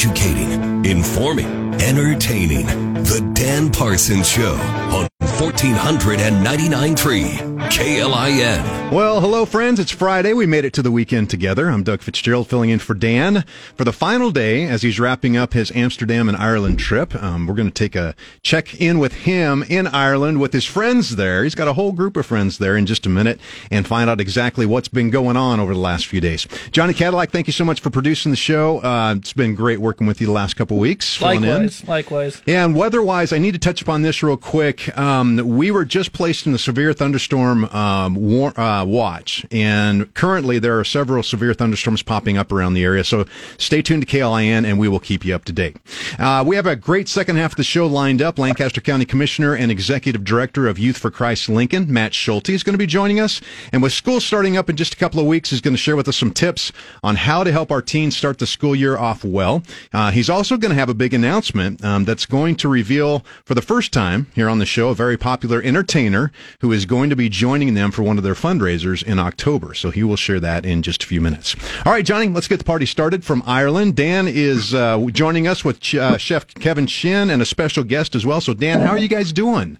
educating, informing, entertaining. The Dan Parsons Show on 1499.3 KLIN. Well, hello, friends. It's Friday. We made it to the weekend together. I'm Doug Fitzgerald filling in for Dan for the final day as he's wrapping up his Amsterdam and Ireland trip. Um, we're going to take a check in with him in Ireland with his friends there. He's got a whole group of friends there in just a minute and find out exactly what's been going on over the last few days. Johnny Cadillac, thank you so much for producing the show. Uh, it's been great working with you the last couple weeks. Likewise, likewise. And weather-wise, I need to touch upon this real quick. Um, we were just placed in the severe thunderstorm um, war, uh, watch, and currently there are several severe thunderstorms popping up around the area. So stay tuned to KLIN, and we will keep you up to date. Uh, we have a great second half of the show lined up. Lancaster County Commissioner and Executive Director of Youth for Christ Lincoln, Matt Schulte, is going to be joining us, and with school starting up in just a couple of weeks, he's going to share with us some tips on how to help our teens start the school year off well. Uh, he's also going to have a big announcement um, that's going to reveal for the first time here on the show a very popular entertainer who is going to be joining them for one of their fundraisers in October. So he will share that in just a few minutes. All right, Johnny, let's get the party started from Ireland. Dan is uh, joining us with uh, Chef Kevin Shinn and a special guest as well. So, Dan, how are you guys doing?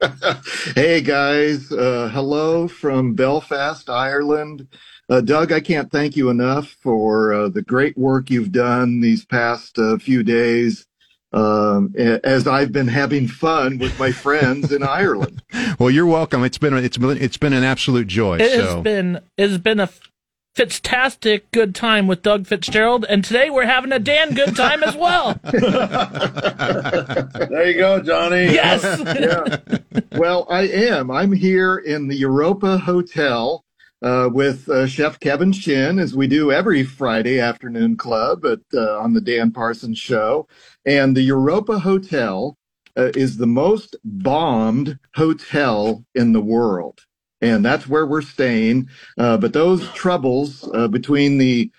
hey, guys. Uh, hello from Belfast, Ireland. Uh, Doug, I can't thank you enough for uh, the great work you've done these past uh, few days um, as I've been having fun with my friends in Ireland. Well, you're welcome. It's been it's been it's been an absolute joy. It so. has been it has been a Fitztastic good time with Doug Fitzgerald, and today we're having a Dan good time as well. there you go, Johnny. Yes. yeah. Well, I am. I'm here in the Europa Hotel uh, with uh, Chef Kevin Shinn, as we do every Friday afternoon club at uh, on the Dan Parsons Show. And the Europa Hotel uh, is the most bombed hotel in the world, and that's where we're staying. Uh, but those troubles uh, between the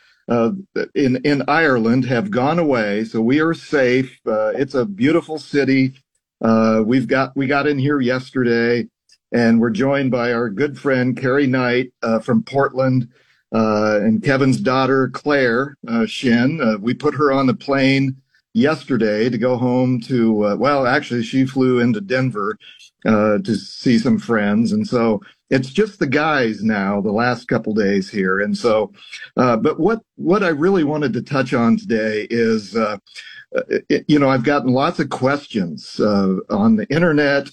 in in Ireland have gone away, so we are safe. it's a beautiful city. we've got we got in here yesterday and we're joined by our good friend Kerry Knight uh, from Portland uh, and Kevin's daughter Claire uh, Shinn. Uh, we put her on the plane yesterday to go home to. Uh, well, actually, she flew into Denver uh, to see some friends, and so it's just the guys now. The last couple days here, and so. but what what I really wanted to touch on today is. It, you know, I've gotten lots of questions on the internet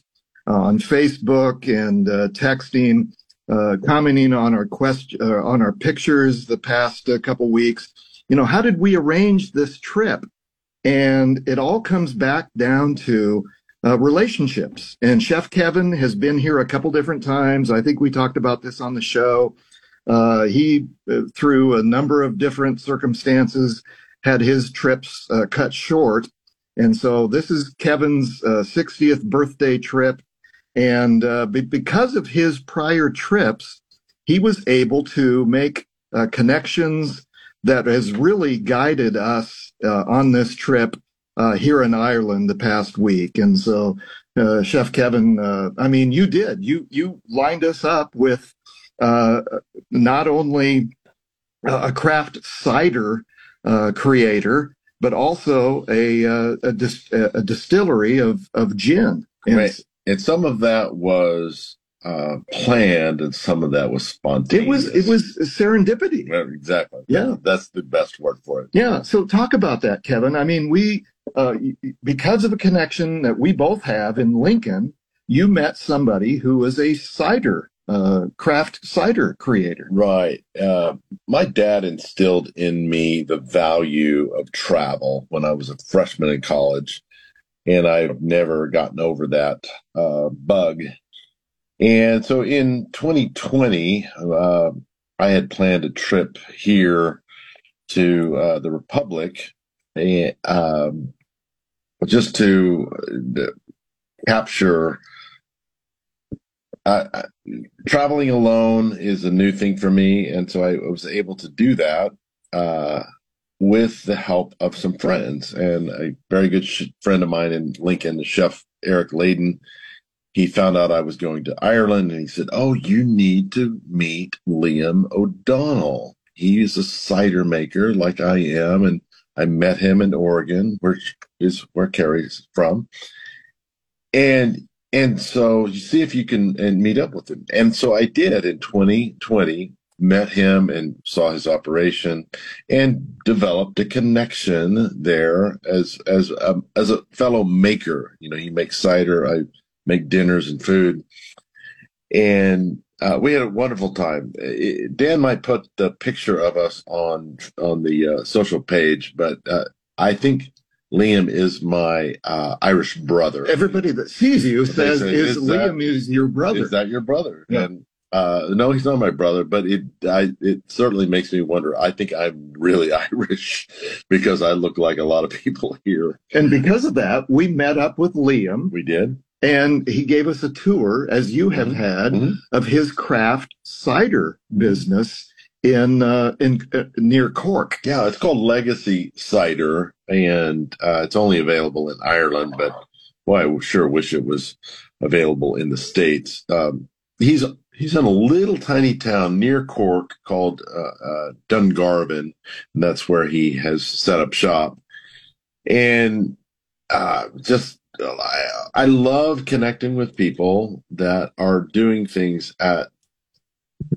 uh, on Facebook and uh, texting, uh, commenting on our question on our pictures the past couple weeks. You know, how did we arrange this trip? And it all comes back down to uh, relationships. And Chef Kevin has been here a couple different times. I think we talked about this on the show. Uh, he, uh, through a number of different circumstances, had his trips cut short. And so this is Kevin's 60th birthday trip. And uh, be- because of his prior trips, he was able to make uh, connections that has really guided us uh, on this trip uh, here in Ireland the past week. And so, uh, Chef Kevin, uh, I mean, you did you you lined us up with not only a craft cider creator, but also a a, dis- a, distillery of of gin. And right and some of that was uh, planned, and some of that was spontaneous. It was it was serendipity. exactly. Yeah, that's the best word for it. Yeah. So talk about that, Kevin. I mean, we uh, because of a connection that we both have in Lincoln, you met somebody who was a cider uh, craft cider creator. Right. Uh, my dad instilled in me the value of travel when I was a freshman in college and I've never gotten over that uh, bug. And so in 2020, uh, I had planned a trip here to uh, the Republic, and, um, just to uh, capture. traveling alone is a new thing for me, and so I was able to do that uh, with the help of some friends and a very good sh- friend of mine in Lincoln, the chef Eric Layden. He found out I was going to Ireland and he said, Oh, you need to meet Liam O'Donnell. He's a cider maker like I am. And I met him in Oregon, which is where Kerry's from. And and so you see if you can and meet up with him. And so I did in 2020, met him and saw his operation and developed a connection there as as a, as a fellow maker. You know, he makes cider, I make dinners and food. And uh, we had a wonderful time. Dan might put the picture of us on on the uh, social page, but uh, I think Liam is my uh, Irish brother. Everybody that sees you says, say, "Is, is Liam is your brother?" Is that your brother? Yeah. And uh, no, he's not my brother, but it I, it certainly makes me wonder. I think I'm really Irish because I look like a lot of people here. And because of that, we met up with Liam. We did and he gave us a tour, as you have mm-hmm. had, mm-hmm. of his craft cider business in uh, in uh, near Cork. Yeah, it's called Legacy Cider, and uh, it's only available in Ireland. But well, I sure wish it was available in the states. Um, he's he's in a little tiny town near Cork called uh, uh, Dungarvan, and that's where he has set up shop. And uh, just I, I love connecting with people that are doing things at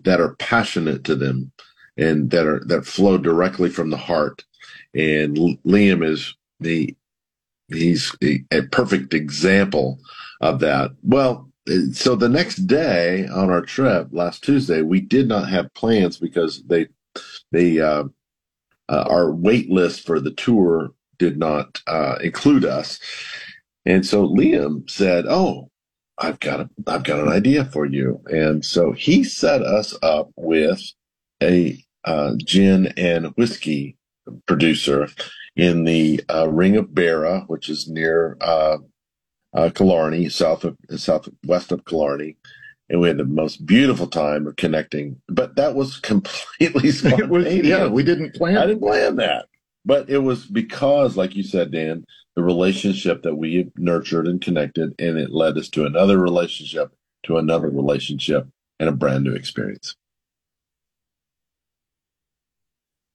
that are passionate to them and that are that flow directly from the heart. And Liam is the he's a, perfect example of that. Well, so the next day on our trip last Tuesday, we did not have plans because they they uh, uh, our wait list for the tour did not uh, include us. And so Liam said, "Oh, I've got a, I've got an idea for you." And so he set us up with a uh, gin and whiskey producer in the uh, Ring of Beara, which is near uh, uh, Killarney, south of southwest of Killarney. And we had the most beautiful time of connecting, but that was completely spontaneous. Was, yeah, we didn't plan. I didn't plan that, but it was because, like you said, Dan, the relationship that we nurtured and connected, and it led us to another relationship, to another relationship, and a brand new experience.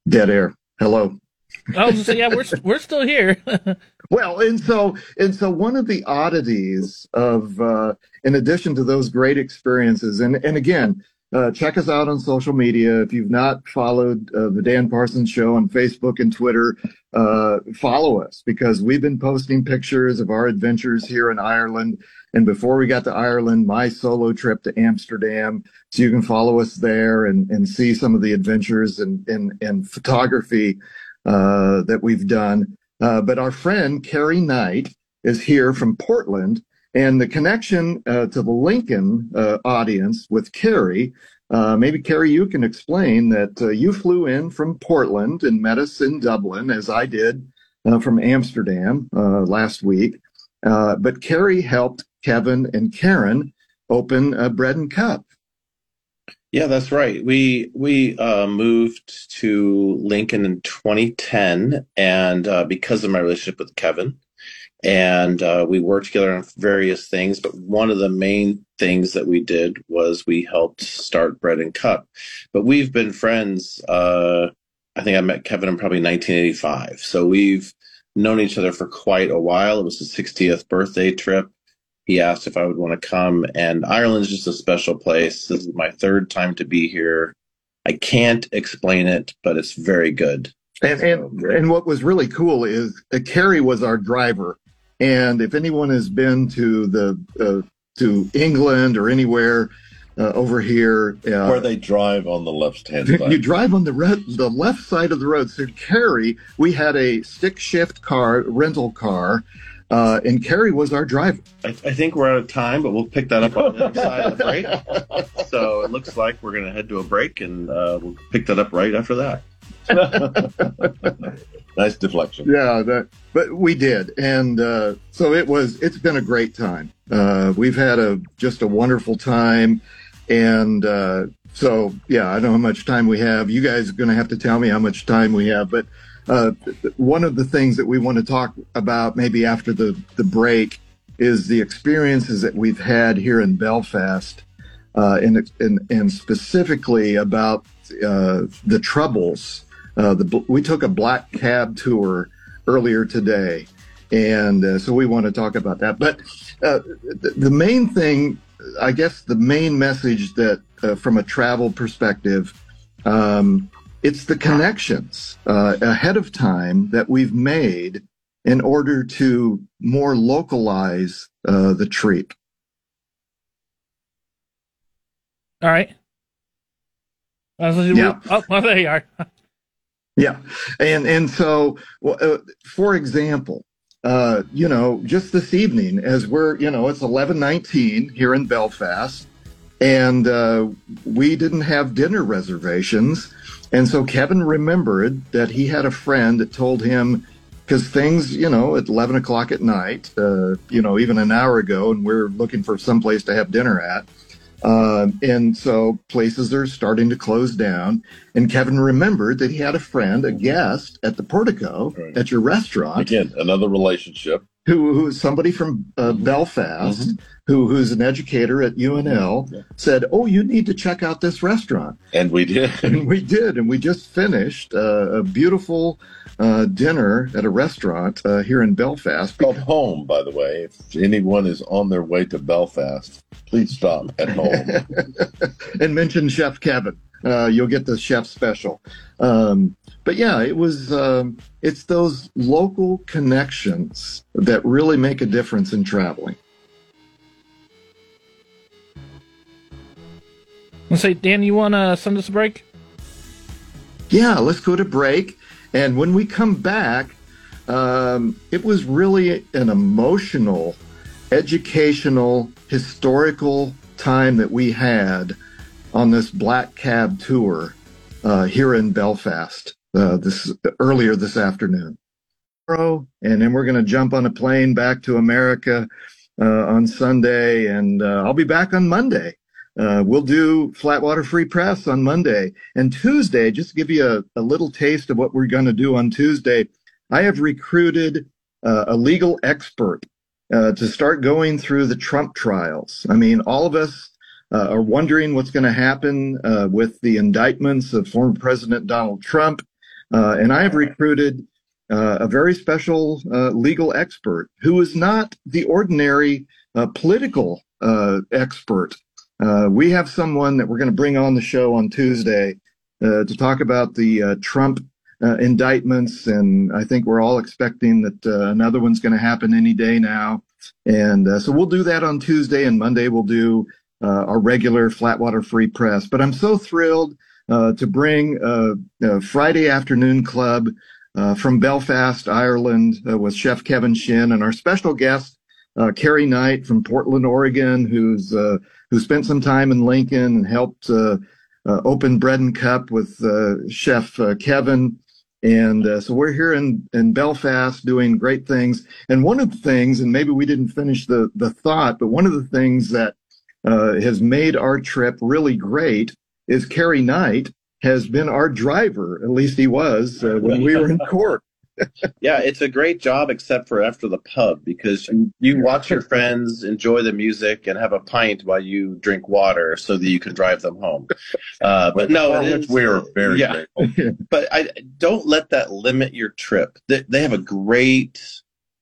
Dead air. Hello. Oh, so yeah, we're we're still here. well, and so and so one of the oddities of, uh, in addition to those great experiences, and and again, uh, check us out on social media. If you've not followed uh, the Dan Parsons Show on Facebook and Twitter, uh, follow us because we've been posting pictures of our adventures here in Ireland. And before we got to Ireland, my solo trip to Amsterdam. So you can follow us there and, and see some of the adventures and, and, and photography uh, that we've done. Uh, but our friend Kerry Knight is here from Portland and the connection uh, to the Lincoln uh, audience with Kerry, uh, maybe Kerry, you can explain that uh, you flew in from Portland and met us in Dublin, as I did uh, from Amsterdam uh, last week. but Kerry helped Kevin and Karen open a Bread and Cup. Yeah, that's right. We we moved to Lincoln in 2010, and because of my relationship with Kevin, and uh, we worked together on various things. But one of the main things that we did was we helped start Bread and Cup. But we've been friends. Uh, I think I met Kevin in probably 1985, so we've known each other for quite a while. It was his 60th birthday trip. He asked if I would want to come, and Ireland's just a special place. This is my third time to be here. I can't explain it, but it's very good. And and, and what was really cool is uh, Kerry was our driver and if anyone has been to the uh, to England or anywhere uh, over here, uh, where they drive on the left hand side, you drive on the red, the left side of the road. So Kerry, we had a stick shift car rental car. Uh, and Kerry was our driver. I, I, think we're out of time, but we'll pick that up on the other side of the break. So it looks like we're going to head to a break, and uh, we'll pick that up right after that. nice deflection. Yeah, that, but we did, and uh, so it was. It's been a great time. Uh, we've had a just a wonderful time, and uh, so yeah, I don't know how much time we have. You guys are going to have to tell me how much time we have, but. Uh, one of the things that we want to talk about maybe after the, the break is the experiences that we've had here in Belfast, uh, and, and, and specifically about uh, the troubles Uh, the we took a black cab tour earlier today, and uh, so we want to talk about that. But uh, the, the, main thing, I guess, the main message that uh, from a travel perspective, um, it's the connections uh, ahead of time that we've made in order to more localize uh, the trip. All right. Yeah. Oh, well, there you are. yeah, and and so, uh, for example, uh, you know, just this evening, as we're, you know, it's eleven nineteen here in Belfast, and uh, we didn't have dinner reservations, and so Kevin remembered that he had a friend that told him because things, you know, at 11 o'clock at night, uh, you know, even an hour ago, and we're looking for some place to have dinner at. Uh, and so places are starting to close down. And Kevin remembered that he had a friend, a guest at the portico right. at your restaurant. Again, another relationship. Who, who is somebody from uh, Belfast, mm-hmm. who who's an educator at UNL, yeah. said, "Oh, you need to check out this restaurant." And we did. and we did, and we just finished uh, a beautiful uh, dinner at a restaurant uh, here in Belfast. Called Home, by the way. If anyone is on their way to Belfast, please stop at Home and mention Chef Kevin. Uh, you'll get the chef special. Um, but yeah, it was. Um, it's those local connections that really make a difference in traveling. Let's say, Dan, you want to send us a break? Yeah, let's go to break. And when we come back, um, it was really an emotional, educational, historical time that we had on this black cab tour uh, here in Belfast uh, this earlier this afternoon. And then we're going to jump on a plane back to America uh, on Sunday, and uh, I'll be back on Monday. Uh, we'll do Flatwater Free Press on Monday. And Tuesday, just to give you a, a little taste of what we're going to do on Tuesday, I have recruited uh, a legal expert uh, to start going through the Trump trials. I mean, all of us uh, are wondering what's going to happen uh, with the indictments of former President Donald Trump. Uh, and I have recruited a very special legal expert who is not the ordinary political expert uh, we have someone that we're going to bring on the show on Tuesday uh, to talk about the uh, Trump uh, indictments, and I think we're all expecting that uh, another one's going to happen any day now. And uh, so we'll do that on Tuesday, and Monday we'll do our regular Flatwater Free Press. But I'm so thrilled to bring a Friday Afternoon Club from Belfast, Ireland, with Chef Kevin Shinn, and our special guest, Kerry Knight from Portland, Oregon, who's who spent some time in Lincoln and helped uh, uh, open Bread and Cup with uh, Chef uh, Kevin. And uh, so we're here in, in Belfast doing great things. And one of the things, and maybe we didn't finish the, the thought, but one of the things that has made our trip really great is Kerry Knight has been our driver. At least he was when we were in Cork yeah, it's a great job except for after the pub because you watch your friends enjoy the music and have a pint while you drink water so that you can drive them home. Uh, but no, we're very yeah. but I don't let that limit your trip. They, they have a great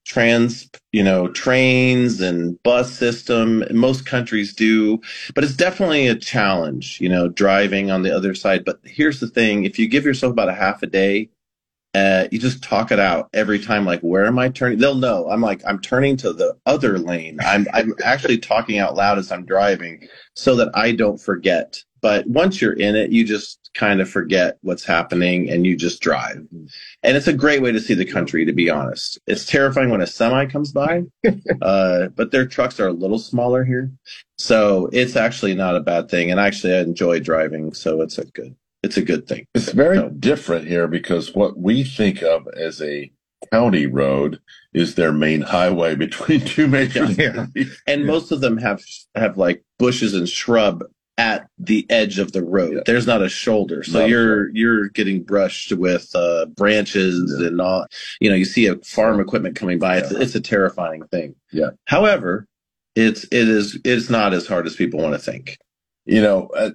trans, you know, trains and bus system. Most countries do, but it's definitely a challenge, you know, driving on the other side. But here's the thing: if you give yourself about a half a day uh, you just talk it out every time. Like, where am I turning? They'll know. I'm like, I'm turning to the other lane. I'm, I'm actually talking out loud as I'm driving so that I don't forget. But once you're in it, you just kind of forget what's happening and you just drive. And it's a great way to see the country, to be honest. It's terrifying when a semi comes by, uh, but their trucks are a little smaller here. So it's actually not a bad thing. And actually, I enjoy driving. So it's a good it's a good thing. It's very so. different here because what we think of as a county road is their main highway between two major yeah. And most of them have have like bushes and shrub at the edge of the road. Yeah. There's not a shoulder. So you're you're getting brushed with uh, branches and all you know, you see a farm equipment coming by. It's it's a terrifying thing. Yeah. However, it's it is it's not as hard as people want to think. You know, uh,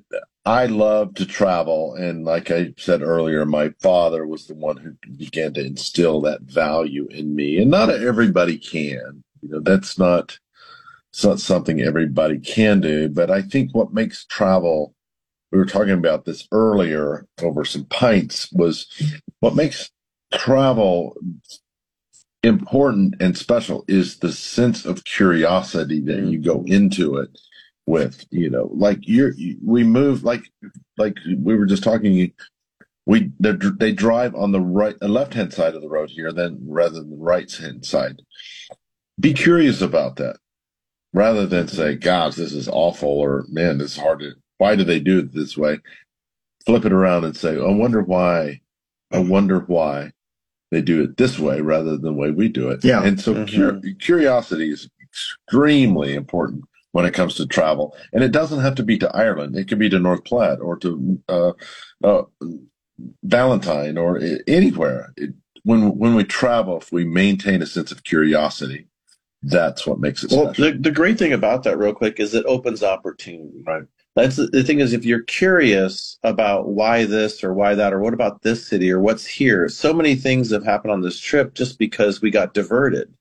I love to travel. And like I said earlier, my father was the one who began to instill that value in me. And not everybody can. You know, that's not, it's not something everybody can do. But I think what makes travel, we were talking about this earlier over some pints, was what makes travel important and special is the sense of curiosity that you go into it with you know like you're we move like like we were just talking we they drive on the right left hand side of the road here then rather than the right hand side be curious about that rather than say gosh this is awful or man this is hard to why do they do it this way flip it around and say i wonder why i wonder why they do it this way rather than the way we do it yeah and so mm-hmm. cur- curiosity is extremely important when it comes to travel. And it doesn't have to be to Ireland. It could be to North Platte or to uh, uh, Valentine or anywhere. It, when when we travel, if we maintain a sense of curiosity, that's what makes it well, special. The, the great thing about that, real quick, is it opens opportunity. Right. That's the, the thing is, if you're curious about why this or why that or what about this city or what's here, so many things have happened on this trip just because we got diverted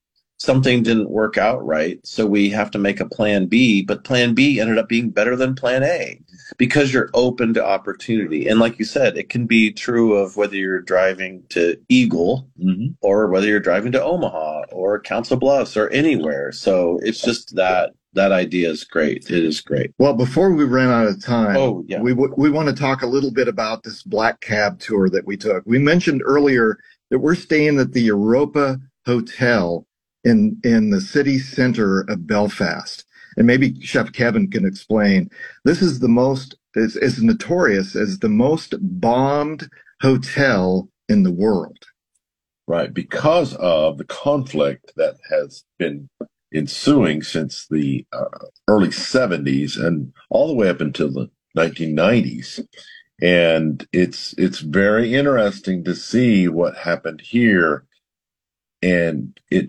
something didn't work out right. So we have to make a plan B, but plan B ended up being better than plan A because you're open to opportunity. And like you said, it can be true of whether you're driving to Eagle mm-hmm. or whether you're driving to Omaha or Council Bluffs or anywhere. So it's just that that idea is great. It is great. Well, before we ran out of time, oh, yeah. we, w- we want to talk a little bit about this black cab tour that we took. We mentioned earlier that we're staying at the Europa Hotel in in the city center of Belfast. And maybe Chef Kevin can explain. This is the most is, is notorious as the most bombed hotel in the world. Right, because of the conflict that has been ensuing since the uh, early 70s and all the way up until the 1990s and it's it's very interesting to see what happened here and it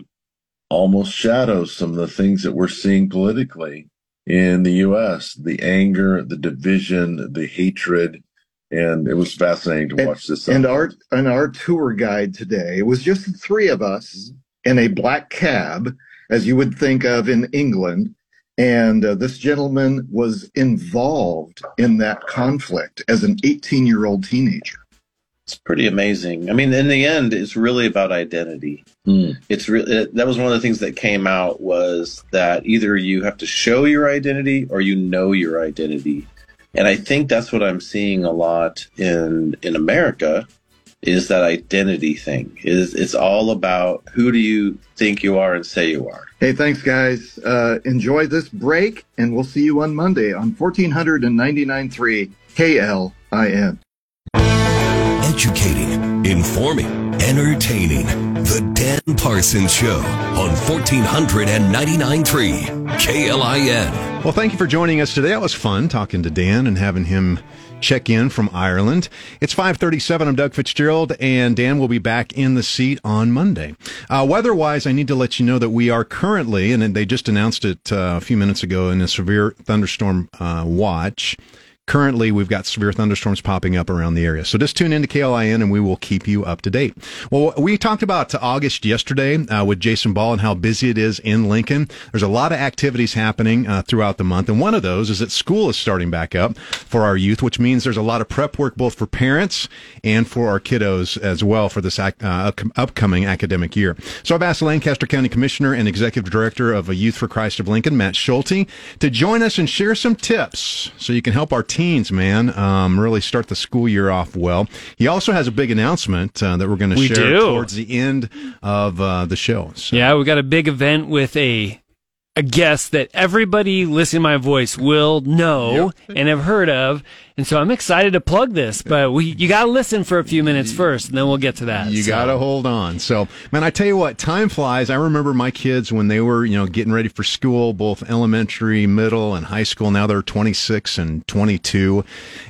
almost shadows some of the things that we're seeing politically in the U.S. The anger, the division, the hatred, and it was fascinating to watch this. And our and our tour guide today was just the three of us in a black cab, as you would think of in England. And uh, this gentleman was involved in that conflict as an 18 year old teenager. It's pretty amazing. I mean, in the end, it's really about identity. Mm. It's really it, that was one of the things that came out was that either you have to show your identity or you know your identity, and I think that's what I'm seeing a lot in in America is that identity thing. Is it's all about who do you think you are and say you are. Hey, thanks, guys. Uh, enjoy this break, and we'll see you on Monday on 1499.3 KLIN educating, informing, entertaining. The Dan Parsons Show on 1499.3 KLIN. Well, thank you for joining us today. That was fun talking to Dan and having him check in from Ireland. It's 537. I'm Doug Fitzgerald, and Dan will be back in the seat on Monday. Uh, weather-wise, I need to let you know that we are currently, and they just announced it uh, a few minutes ago, in a severe thunderstorm uh, watch. Currently, we've got severe thunderstorms popping up around the area. So just tune in to KLIN and we will keep you up to date. Well, we talked about August yesterday uh, with Jason Ball and how busy it is in Lincoln. There's a lot of activities happening uh, throughout the month. And one of those is that school is starting back up for our youth, which means there's a lot of prep work both for parents and for our kiddos as well for this uh, upcoming academic year. So I've asked Lancaster County Commissioner and Executive Director of Youth for Christ of Lincoln, Matt Schulte, to join us and share some tips so you can help our teens, man, um, really start the school year off well. He also has a big announcement uh, that we're going to share do. towards the end of uh, the show. So. Yeah, we got a big event with a a guest that everybody listening to my voice will know yep. and have heard of. And so I'm excited to plug this, but we you got to listen for a few minutes first, and then we'll get to that. You so. got to hold on. So, man, I tell you what, time flies. I remember my kids when they were, you know, getting ready for school, both elementary, middle, and high school. Now they're 26 and 22,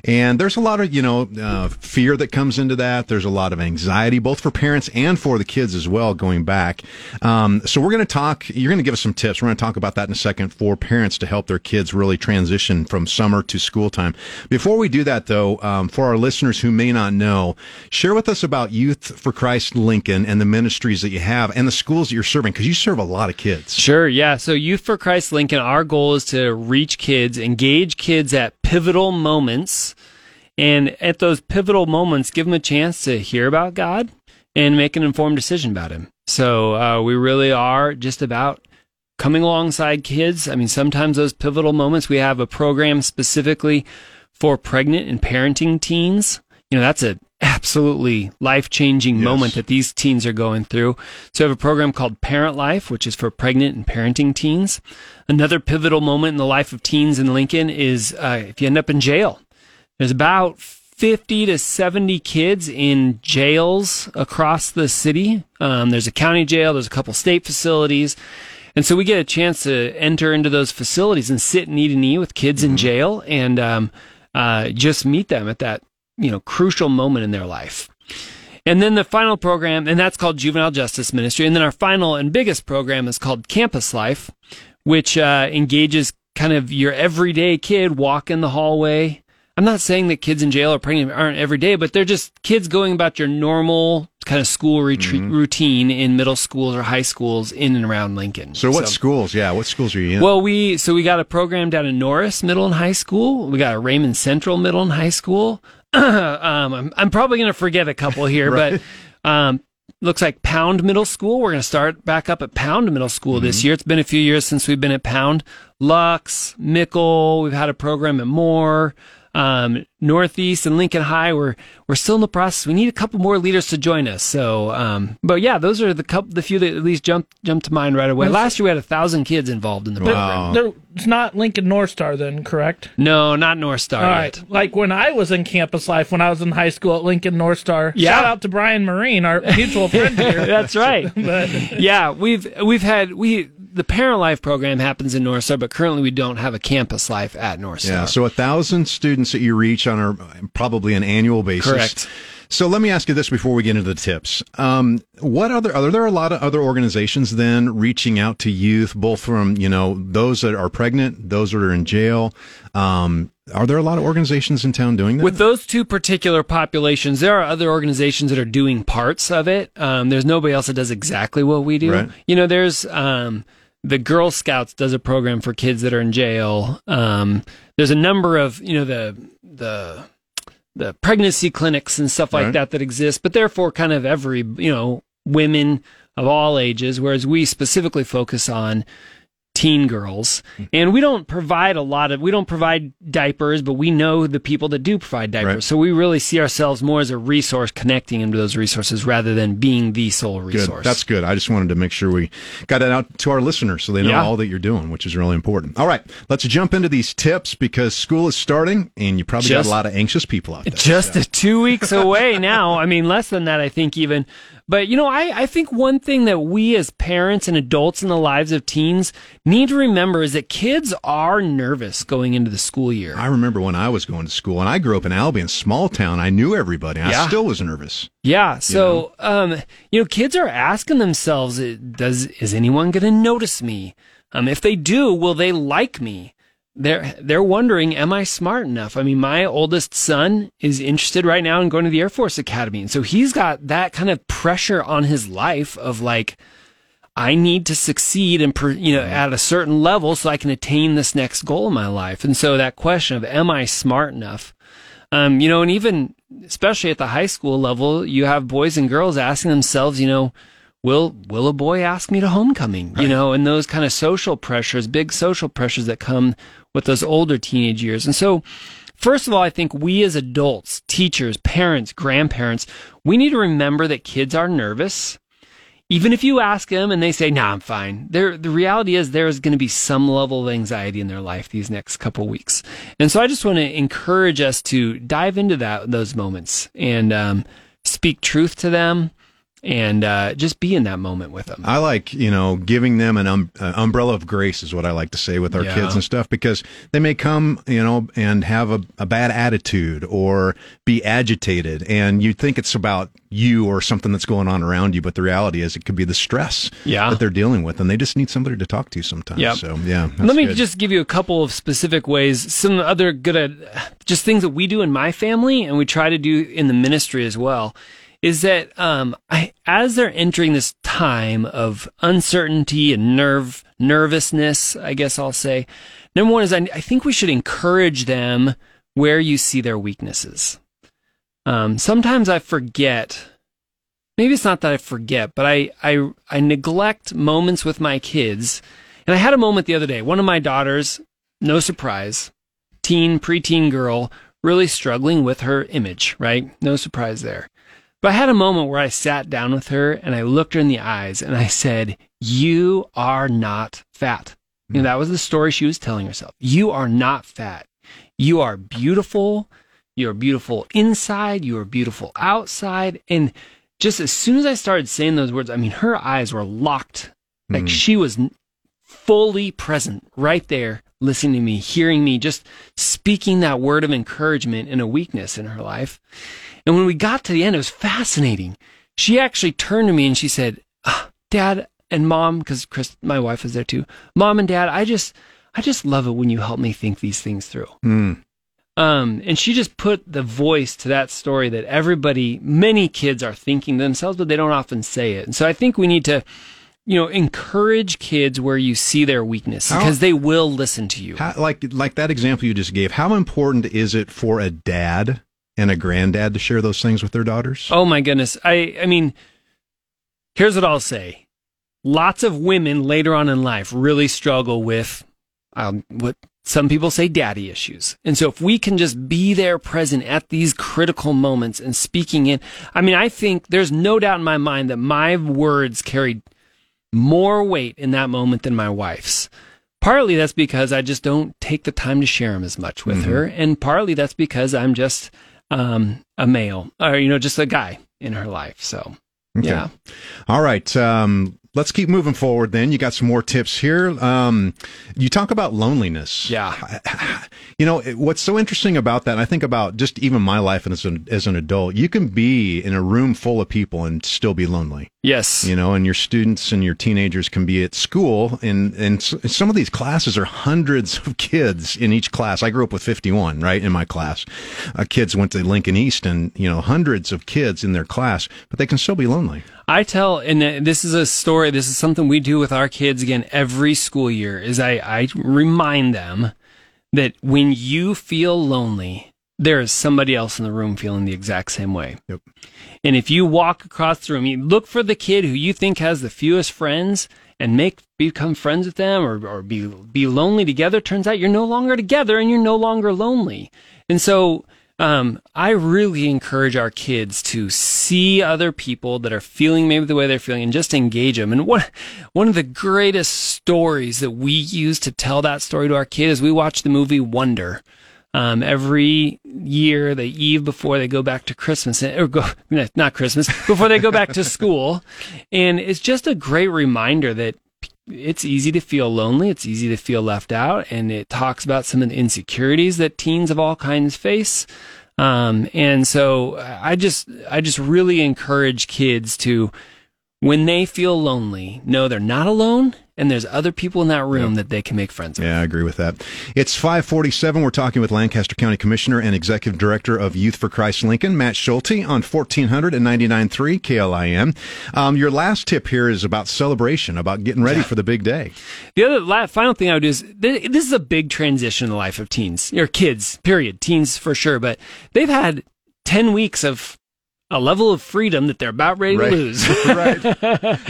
and there's a lot of, you know, uh, fear that comes into that. There's a lot of anxiety, both for parents and for the kids as well, going back. Um, so we're going to talk. You're going to give us some tips. We're going to talk talk about that in a second for parents to help their kids really transition from summer to school time. Before we do that, though, um, for our listeners who may not know, share with us about Youth for Christ Lincoln and the ministries that you have and the schools that you're serving because you serve a lot of kids. Sure, yeah. So Youth for Christ Lincoln, our goal is to reach kids, engage kids at pivotal moments, and at those pivotal moments, give them a chance to hear about God and make an informed decision about Him. So uh, we really are just about coming alongside kids. I mean, sometimes those pivotal moments, we have a program specifically for pregnant and parenting teens. You know, that's a absolutely life changing Yes. moment that these teens are going through. So we have a program called Parent Life, which is for pregnant and parenting teens. Another pivotal moment in the life of teens in Lincoln is uh, if you end up in jail. There's about 50 to 70 kids in jails across the city. Um, there's a county jail, there's a couple state facilities. And so we get a chance to enter into those facilities and sit knee to knee with kids in jail and um, uh, just meet them at that you know crucial moment in their life. And then the final program, and that's called Juvenile Justice Ministry. And then our final and biggest program is called Campus Life, which uh, engages kind of your everyday kid walking the hallway. I'm not saying that kids in jail or pregnant aren't every day, but they're just kids going about your normal kind of school retreat routine in middle schools or high schools in and around Lincoln. So, what schools? Yeah, what schools are you in? Well, we so we got a program down in Norris Middle and High School. We got a Raymond Central Middle and High School. um, I'm, I'm probably going to forget a couple here, but um, looks like Pound Middle School. We're going to start back up at Pound Middle School this year. It's been a few years since we've been at Pound. Lux, Mickle. We've had a program at Moore. Um, Northeast and Lincoln High. We're we're still in the process. We need a couple more leaders to join us. So, um, but yeah, those are the couple, the few that at least jump jump to mind right away. Last year we had a thousand kids involved in the program. Wow. There, it's not Lincoln North Star then, correct? No, not North Star All yet. right. Like when I was in campus life, when I was in high school at Lincoln North Star. Yeah. Shout out to Brian Marine, our mutual friend here. That's right. But yeah, we've we've had we the parent life program happens in North Star, but currently we don't have a campus life at North Star. Yeah, so a thousand students that you reach on a probably an annual basis. Correct. So let me ask you this before we get into the tips. Um, what other are there a lot of other organizations then reaching out to youth, both from you know those that are pregnant, those that are in jail? Um, are there a lot of organizations in town doing that? With those two particular populations, there are other organizations that are doing parts of it. Um, there's nobody else that does exactly what we do. Right. You know, there's um, the Girl Scouts does a program for kids that are in jail. Um, there's a number of you know the the the pregnancy clinics and stuff like Right. that that exist, but they're kind of every you know women of all ages. Whereas we specifically focus on teen girls and we don't provide a lot of we don't provide diapers but we know the people that do provide diapers Right. so we really see ourselves more as a resource connecting into those resources rather than being the sole resource Good. That's good. I just wanted to make sure we got that out to our listeners so they know Yeah. all that you're doing, which is really important. All right, let's jump into these tips because school is starting and you probably Just- got a lot of anxious people out there. just two weeks away now. I mean, less than that, I think, even. But, you know, I, I think one thing that we as parents and adults in the lives of teens need to remember is that kids are nervous going into the school year. I remember when I was going to school, and I grew up in Albion, small town. I knew everybody. I Yeah. still was nervous. Yeah. So, um, you know, kids are asking themselves, does, is anyone going to notice me? Um, if they do, will they like me? They're, they're wondering, am I smart enough? I mean, my oldest son is interested right now in going to the Air Force Academy. And so he's got that kind of pressure on his life of like, I need to succeed and, you know, at a certain level so I can attain this next goal in my life. And so that question of, am I smart enough? Um, you know, and even especially at the high school level, you have boys and girls asking themselves, you know, will will a boy ask me to homecoming? You know, and those kind of social pressures, big social pressures that come with those older teenage years. And so, first of all, I think we as adults, teachers, parents, grandparents, we need to remember that kids are nervous. Even if you ask them and they say, "Nah, I'm fine," there the reality is there is going to be some level of anxiety in their life these next couple weeks, and so I just want to encourage us to dive into that those moments and um, speak truth to them, and uh, just be in that moment with them. I like, you know, giving them an um, uh, umbrella of grace is what I like to say with our Yeah. kids and stuff because they may come, you know, and have a, a bad attitude or be agitated and you think it's about you or something that's going on around you, but the reality is it could be the stress Yeah. that they're dealing with and they just need somebody to talk to sometimes. Yep. So, yeah. Let me good. just give you a couple of specific ways, some other good, uh, just things that we do in my family and we try to do in the ministry as well. Is that um, I, as they're entering this time of uncertainty and nerve nervousness, I guess I'll say. Number one is I, I think we should encourage them where you see their weaknesses. Um, sometimes I forget. Maybe it's not that I forget, but I, I I neglect moments with my kids. And I had a moment the other day. One of my daughters, no surprise, teen, preteen girl, really struggling with her image, right? No surprise there. But I had a moment where I sat down with her and I looked her in the eyes and I said, You are not fat. You know, that was the story she was telling herself. You are not fat. You are beautiful. You're beautiful inside. You are beautiful outside. And just as soon as I started saying those words, I mean, her eyes were locked. Like hmm. she was fully present right there, listening to me, hearing me, just speaking that word of encouragement in a weakness in her life. And when we got to the end, it was fascinating. She actually turned to me and she said, "Ah, Dad and Mom, because Chris, my wife was there too. Mom and Dad, I just, I just love it when you help me think these things through. Mm. Um, and she just put the voice to that story that everybody, many kids are thinking themselves, but they don't often say it. And so I think we need to, you know, encourage kids where you see their weakness How- because they will listen to you. How, like like that example you just gave, how important is it for a dad and a granddad to share those things with their daughters? Oh my goodness. I, I mean, here's what I'll say. Lots of women later on in life really struggle with um, what some people say daddy issues. And so if we can just be there present at these critical moments and speaking in, I mean, I think there's no doubt in my mind that my words carried more weight in that moment than my wife's. Partly that's because I just don't take the time to share them as much with her. And partly that's because I'm just um, a male or, you know, just a guy in her life. So, Okay. yeah. All right. Um, let's keep moving forward then. You got some more tips here. Um, you talk about loneliness. Yeah. You know, what's so interesting about that, and I think about just even my life as an, as an adult, you can be in a room full of people and still be lonely. Yes. You know, and your students and your teenagers can be at school, and and some of these classes are hundreds of kids in each class. I grew up with fifty one, right, in my class. Uh, kids went to Lincoln East, and you know, hundreds of kids in their class, but they can still be lonely. I tell, and this is a story. This is something we do with our kids again every school year. Is I I remind them that when you feel lonely, there is somebody else in the room feeling the exact same way. Yep. And if you walk across the room, you look for the kid who you think has the fewest friends and make become friends with them or, or be be lonely together. Turns out you're no longer together and you're no longer lonely. And so um, I really encourage our kids to see other people that are feeling maybe the way they're feeling and just engage them. And one, one of the greatest stories that we use to tell that story to our kid is we watch the movie Wonder. Um, every year, the eve before they go back to Christmas, or go, not Christmas, before they go back to school. And it's just a great reminder that it's easy to feel lonely. It's easy to feel left out. And it talks about some of the insecurities that teens of all kinds face. Um, and so I just, I just really encourage kids to, when they feel lonely, know they're not alone and there's other people in that room that they can make friends with. Yeah, I agree with that. It's 547. We're talking with Lancaster County Commissioner and Executive Director of Youth for Christ Lincoln, Matt Schulte, on 1499.3 KLIN. Um, your last tip here is about celebration, about getting ready for the big day. The other la- final thing I would do is th- this is a big transition in the life of teens or kids, period. Teens for sure, but they've had 10 weeks of a level of freedom that they're about ready Right. to lose. right.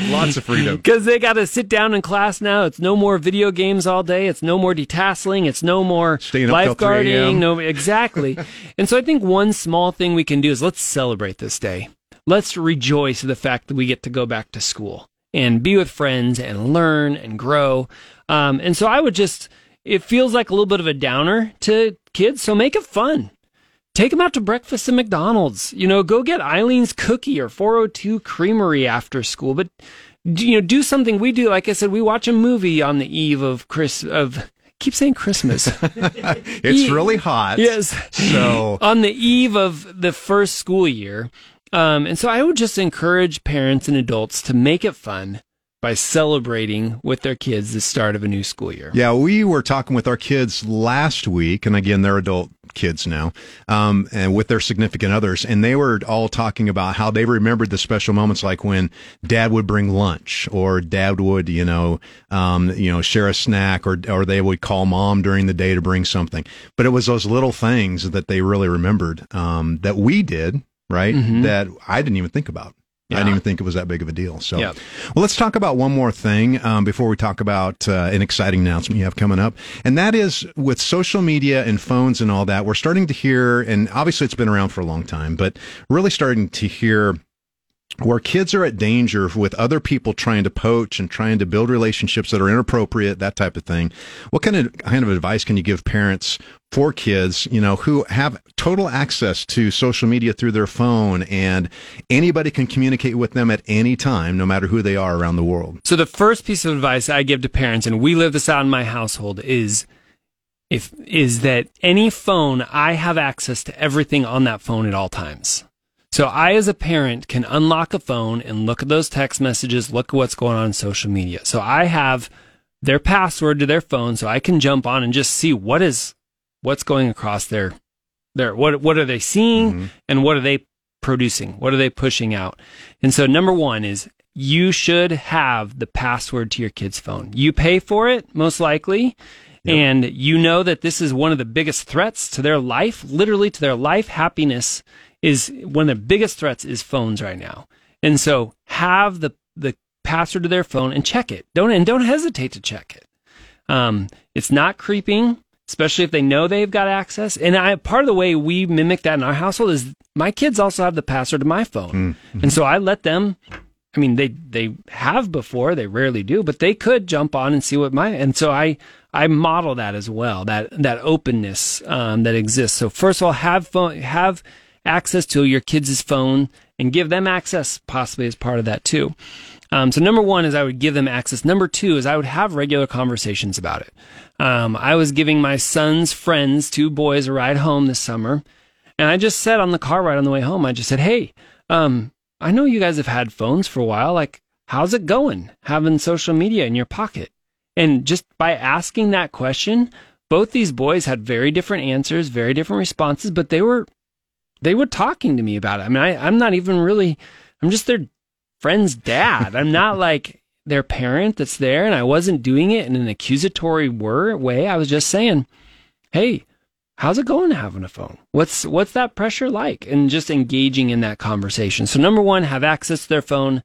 Lots of freedom. Because they got to sit down in class now. It's no more video games all day. It's no more detasseling. It's no more Staying up till 3 lifeguarding. No, exactly. and so I think one small thing we can do is let's celebrate this day. Let's rejoice at the fact that we get to go back to school and be with friends and learn and grow. Um, and so I would just, it feels like a little bit of a downer to kids. So make it fun take them out to breakfast at McDonald's. You know, go get Eileen's Cookie or 402 Creamery after school. But you know, do something we do. Like I said, we watch a movie on the eve of Chris of. Keep saying Christmas. it's really hot. Yes. So on the eve of the first school year, um, and so I would just encourage parents and adults to make it fun by celebrating with their kids the start of a new school year. Yeah, we were talking with our kids last week, and again, they're adult kids now, um, and with their significant others, and they were all talking about how they remembered the special moments, like when Dad would bring lunch, or Dad would, you know, um, you know, share a snack, or or they would call Mom during the day to bring something. But it was those little things that they really remembered um, that we did, right? Mhm. That I didn't even think about. I didn't even think it was that big of a deal. So, Yep. well, let's talk about one more thing um, before we talk about uh, an exciting announcement you have coming up, and that is with social media and phones and all that. We're starting to hear, and obviously it's been around for a long time, but really starting to hear where kids are at danger with other people trying to poach and trying to build relationships that are inappropriate, that type of thing. What kind of kind of advice can you give parents for kids, you know, who have total access to social media through their phone and anybody can communicate with them at any time, no matter who they are around the world? So the first piece of advice I give to parents, and we live this out in my household, is if is that any phone I have access to everything on that phone at all times. So I, as a parent, can unlock a phone and look at those text messages, look at what's going on in social media. So I have their password to their phone, so I can jump on and just see what is what's going across their their what what are they seeing mm-hmm. and what are they producing? What are they pushing out? And so number one is you should have the password to your kid's phone. You pay for it, most likely. And you know that this is one of the biggest threats to their life, literally to their life happiness is one of the biggest threats is phones right now. And so have the, the password to their phone and check it. Don't, and don't hesitate to check it. Um, it's not creeping, especially if they know they've got access. And I, part of the way we mimic that in our household is my kids also have the password to my phone. And so I let them, I mean, they, they have before, they rarely do, but they could jump on and see what my, and so I, I model that as well, that, that openness, um, that exists. So first of all, have phone, have access to your kids' phone and give them access possibly as part of that too. Um, so number one is I would give them access. Number two is I would have regular conversations about it. Um, I was giving my son's friends, two boys, a ride home this summer, and I just said on the car ride on the way home, I just said, "Hey, um, I know you guys have had phones for a while. Like, how's it going having social media in your pocket?" And just by asking that question, both these boys had very different answers, very different responses, but they were they were talking to me about it. I mean, I, I'm not even really, I'm just their friend's dad. I'm not like their parent that's there, and I wasn't doing it in an accusatory word way. I was just saying, hey, how's it going having a phone? What's what's that pressure like? And just engaging in that conversation. So number one, have access to their phone.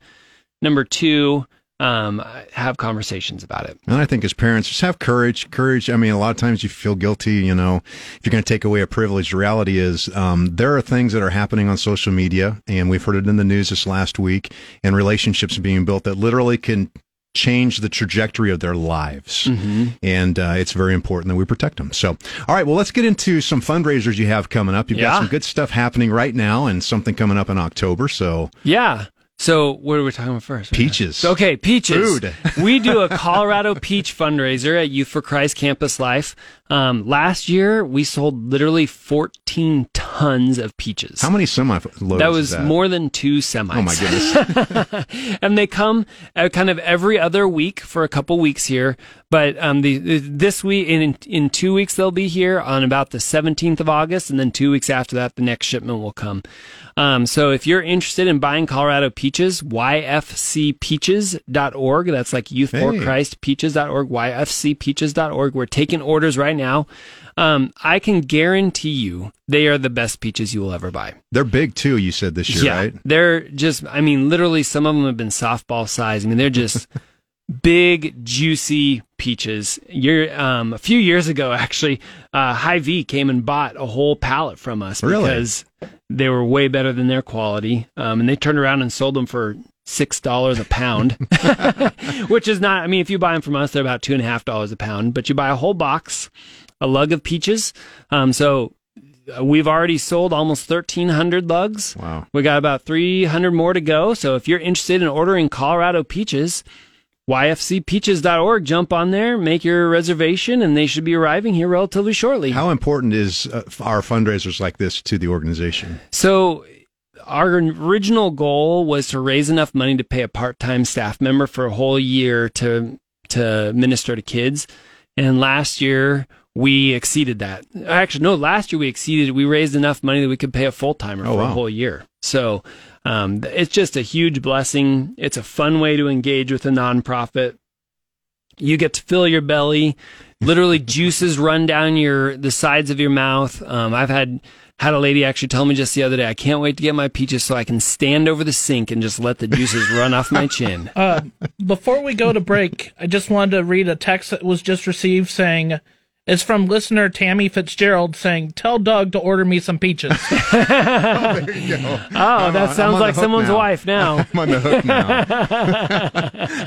Number two, um, have conversations about it. And I think as parents, just have courage. Courage. I mean, a lot of times you feel guilty, you know, if you're going to take away a privilege. The reality is, um, there are things that are happening on social media, and we've heard it in the news this last week, and relationships being built that literally can change the trajectory of their lives. And uh, it's very important that we protect them. So, all right, well, let's get into some fundraisers you have coming up. You've Yeah. got some good stuff happening right now and something coming up in October. So, Yeah. So what are we talking about first? peaches. Okay, peaches. Food. we do a Colorado peach fundraiser at Youth for Christ Campus Life. Um, last year, we sold literally 14 tons of peaches. How many semi loads? that was more than two semis. Oh, my goodness. and they come uh, kind of every other week for a couple weeks here. But um, the, this week in in two weeks they'll be here on about the 17th of August, and then two weeks after that the next shipment will come. Um, so if you're interested in buying Colorado peaches, yfcpeaches.org. That's like Youth for Hey. Christ peaches.org, yfcpeaches.org. We're taking orders right now. Um, I can guarantee you they are the best peaches you will ever buy. They're big too, you said this year, right? They're just, I mean, literally, some of them have been softball size. I mean, they're just big, juicy peaches. You're, um, a few years ago, actually, uh, Hy-Vee came and bought a whole pallet from us Really? because they were way better than their quality. Um, and they turned around and sold them for six dollars a pound, which is not. I mean, if you buy them from us, they're about two and a half dollars a pound. But you buy a whole box, a lug of peaches. Um, so we've already sold almost 1,300 lugs. Wow. We got about 300 more to go. So if you're interested in ordering Colorado peaches, yfcpeaches.org, jump on there, make your reservation, and they should be arriving here relatively shortly. How important is uh, our fundraisers like this to the organization? So our original goal was to raise enough money to pay a part-time staff member for a whole year to to minister to kids. And last year we exceeded that. Actually, no, last year we exceeded. We raised enough money that we could pay a full timer Oh, for wow. a whole year. So um, it's just a huge blessing. It's a fun way to engage with a nonprofit. You get to fill your belly. Literally, juices run down your the sides of your mouth. Um, I've had had a lady actually tell me just the other day, I can't wait to get my peaches so I can stand over the sink and just let the juices run off my chin. Uh, before we go to break, I just wanted to read a text that was just received saying, it's from listener Tammy Fitzgerald saying, tell Doug to order me some peaches. Oh, that sounds like someone's now. wife now. I'm on the hook now.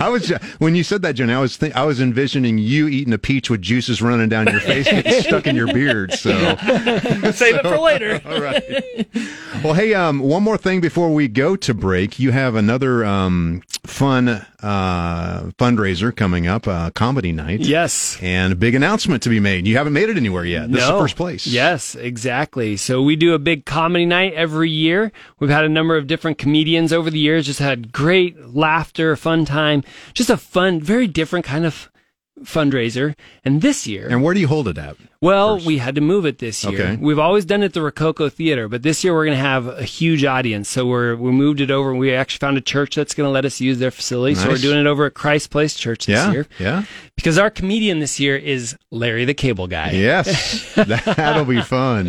I was when you said that, Jenny. I was think, I was envisioning you eating a peach with juices running down your face, getting stuck in your beard. So, Save it for later. all right. Well, hey, um, one more thing before we go to break. You have another um, fun uh, fundraiser coming up, uh, comedy night. Yes. And a big announcement to be made. You haven't made it anywhere yet. This is the first place. Yes, exactly. So we do a big comedy night every year. We've had a number of different comedians over the years, just had great laughter, fun time, just a fun, very different kind of fundraiser. And this year, And where do you hold it at? Well, we had to move it this year. Okay. We've always done it at the Rococo Theater, but this year we're going to have a huge audience. So we're we moved it over. We actually found a church that's going to let us use their facility. So we're doing it over at Christ Place Church this Yeah. year. Yeah. Because our comedian this year is Larry the Cable Guy. Yes. That'll be fun.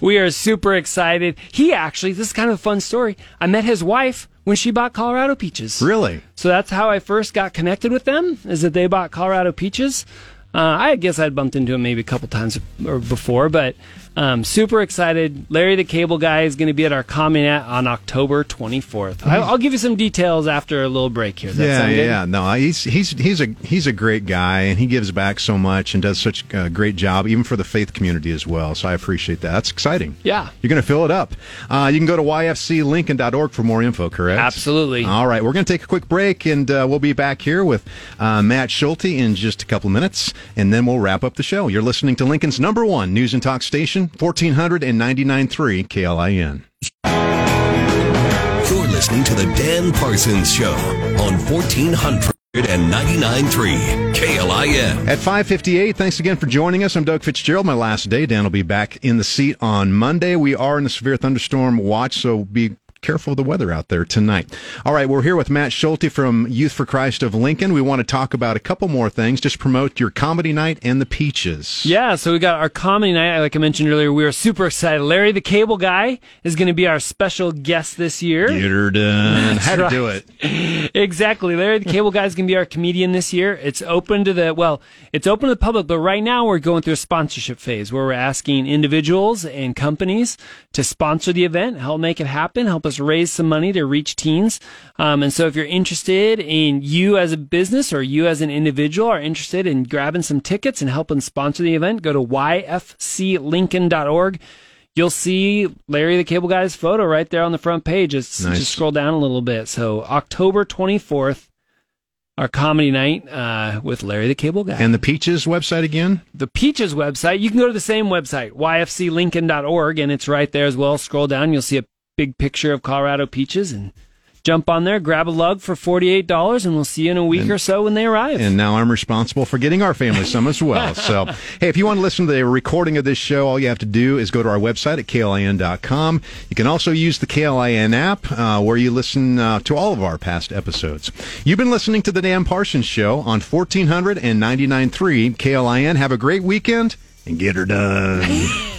We are super excited. He actually, this is kind of a fun story. I met his wife when she bought Colorado peaches. Really? So that's how I first got connected with them, is that they bought Colorado peaches. Uh, I guess I'd bumped into him maybe a couple times or before, but um, super excited. Larry the Cable Guy is going to be at our Common At on October 24th. I, I'll give you some details after a little break here. Yeah, yeah, yeah. No, he's he's he's a he's a great guy, and he gives back so much and does such a great job, even for the faith community as well. So I appreciate that. That's exciting. Yeah. You're going to fill it up. Uh, you can go to yfclincoln.org for more info. Correct? Absolutely. All right, we're going to take a quick break, and uh, we'll be back here with uh, Matt Schulte in just a couple minutes, and then we'll wrap up the show. You're listening to Lincoln's number one news and talk station, 1499.3 KLIN. You're listening to the Dan Parsons Show on 1499.3 KLIN. At 5:58, thanks again for joining us. I'm Doug Fitzgerald. My last day. Dan will be back in the seat on Monday. We are in the severe thunderstorm watch, so be careful of the weather out there tonight. All right, we're here with Matt Schulte from Youth for Christ of Lincoln. We want to talk about a couple more things. Just promote your comedy night and the Peaches. Yeah, so we got our comedy night. Like I mentioned earlier, we are super excited. Larry the Cable Guy is going to be our special guest this year. Get her done. How to do it. Exactly. Larry the Cable Guy is going to be our comedian this year. It's open to the, well, it's open to the public, but right now we're going through a sponsorship phase where we're asking individuals and companies to sponsor the event, help make it happen, help us raise some money to reach teens. Um, and so if you're interested in you as a business or you as an individual are interested in grabbing some tickets and helping sponsor the event, go to yfclincoln.org. You'll see Larry the Cable Guy's photo right there on the front page. Just, Nice. just scroll down a little bit. So October 24th, our comedy night uh, with Larry the Cable Guy. And the Peaches website again? the Peaches website, you can go to the same website, yfclincoln.org, and it's right there as well. Scroll down, you'll see a big picture of Colorado peaches and jump on there, grab a lug for $48, and we'll see you in a week or so when they arrive. And now I'm responsible for getting our family some as well. So, hey, if you want to listen to the recording of this show, all you have to do is go to our website at klin.com. You can also use the KLIN app uh, where you listen uh, to all of our past episodes. You've been listening to The Dan Parsons Show on 1499.3 KLIN. Have a great weekend and get her done.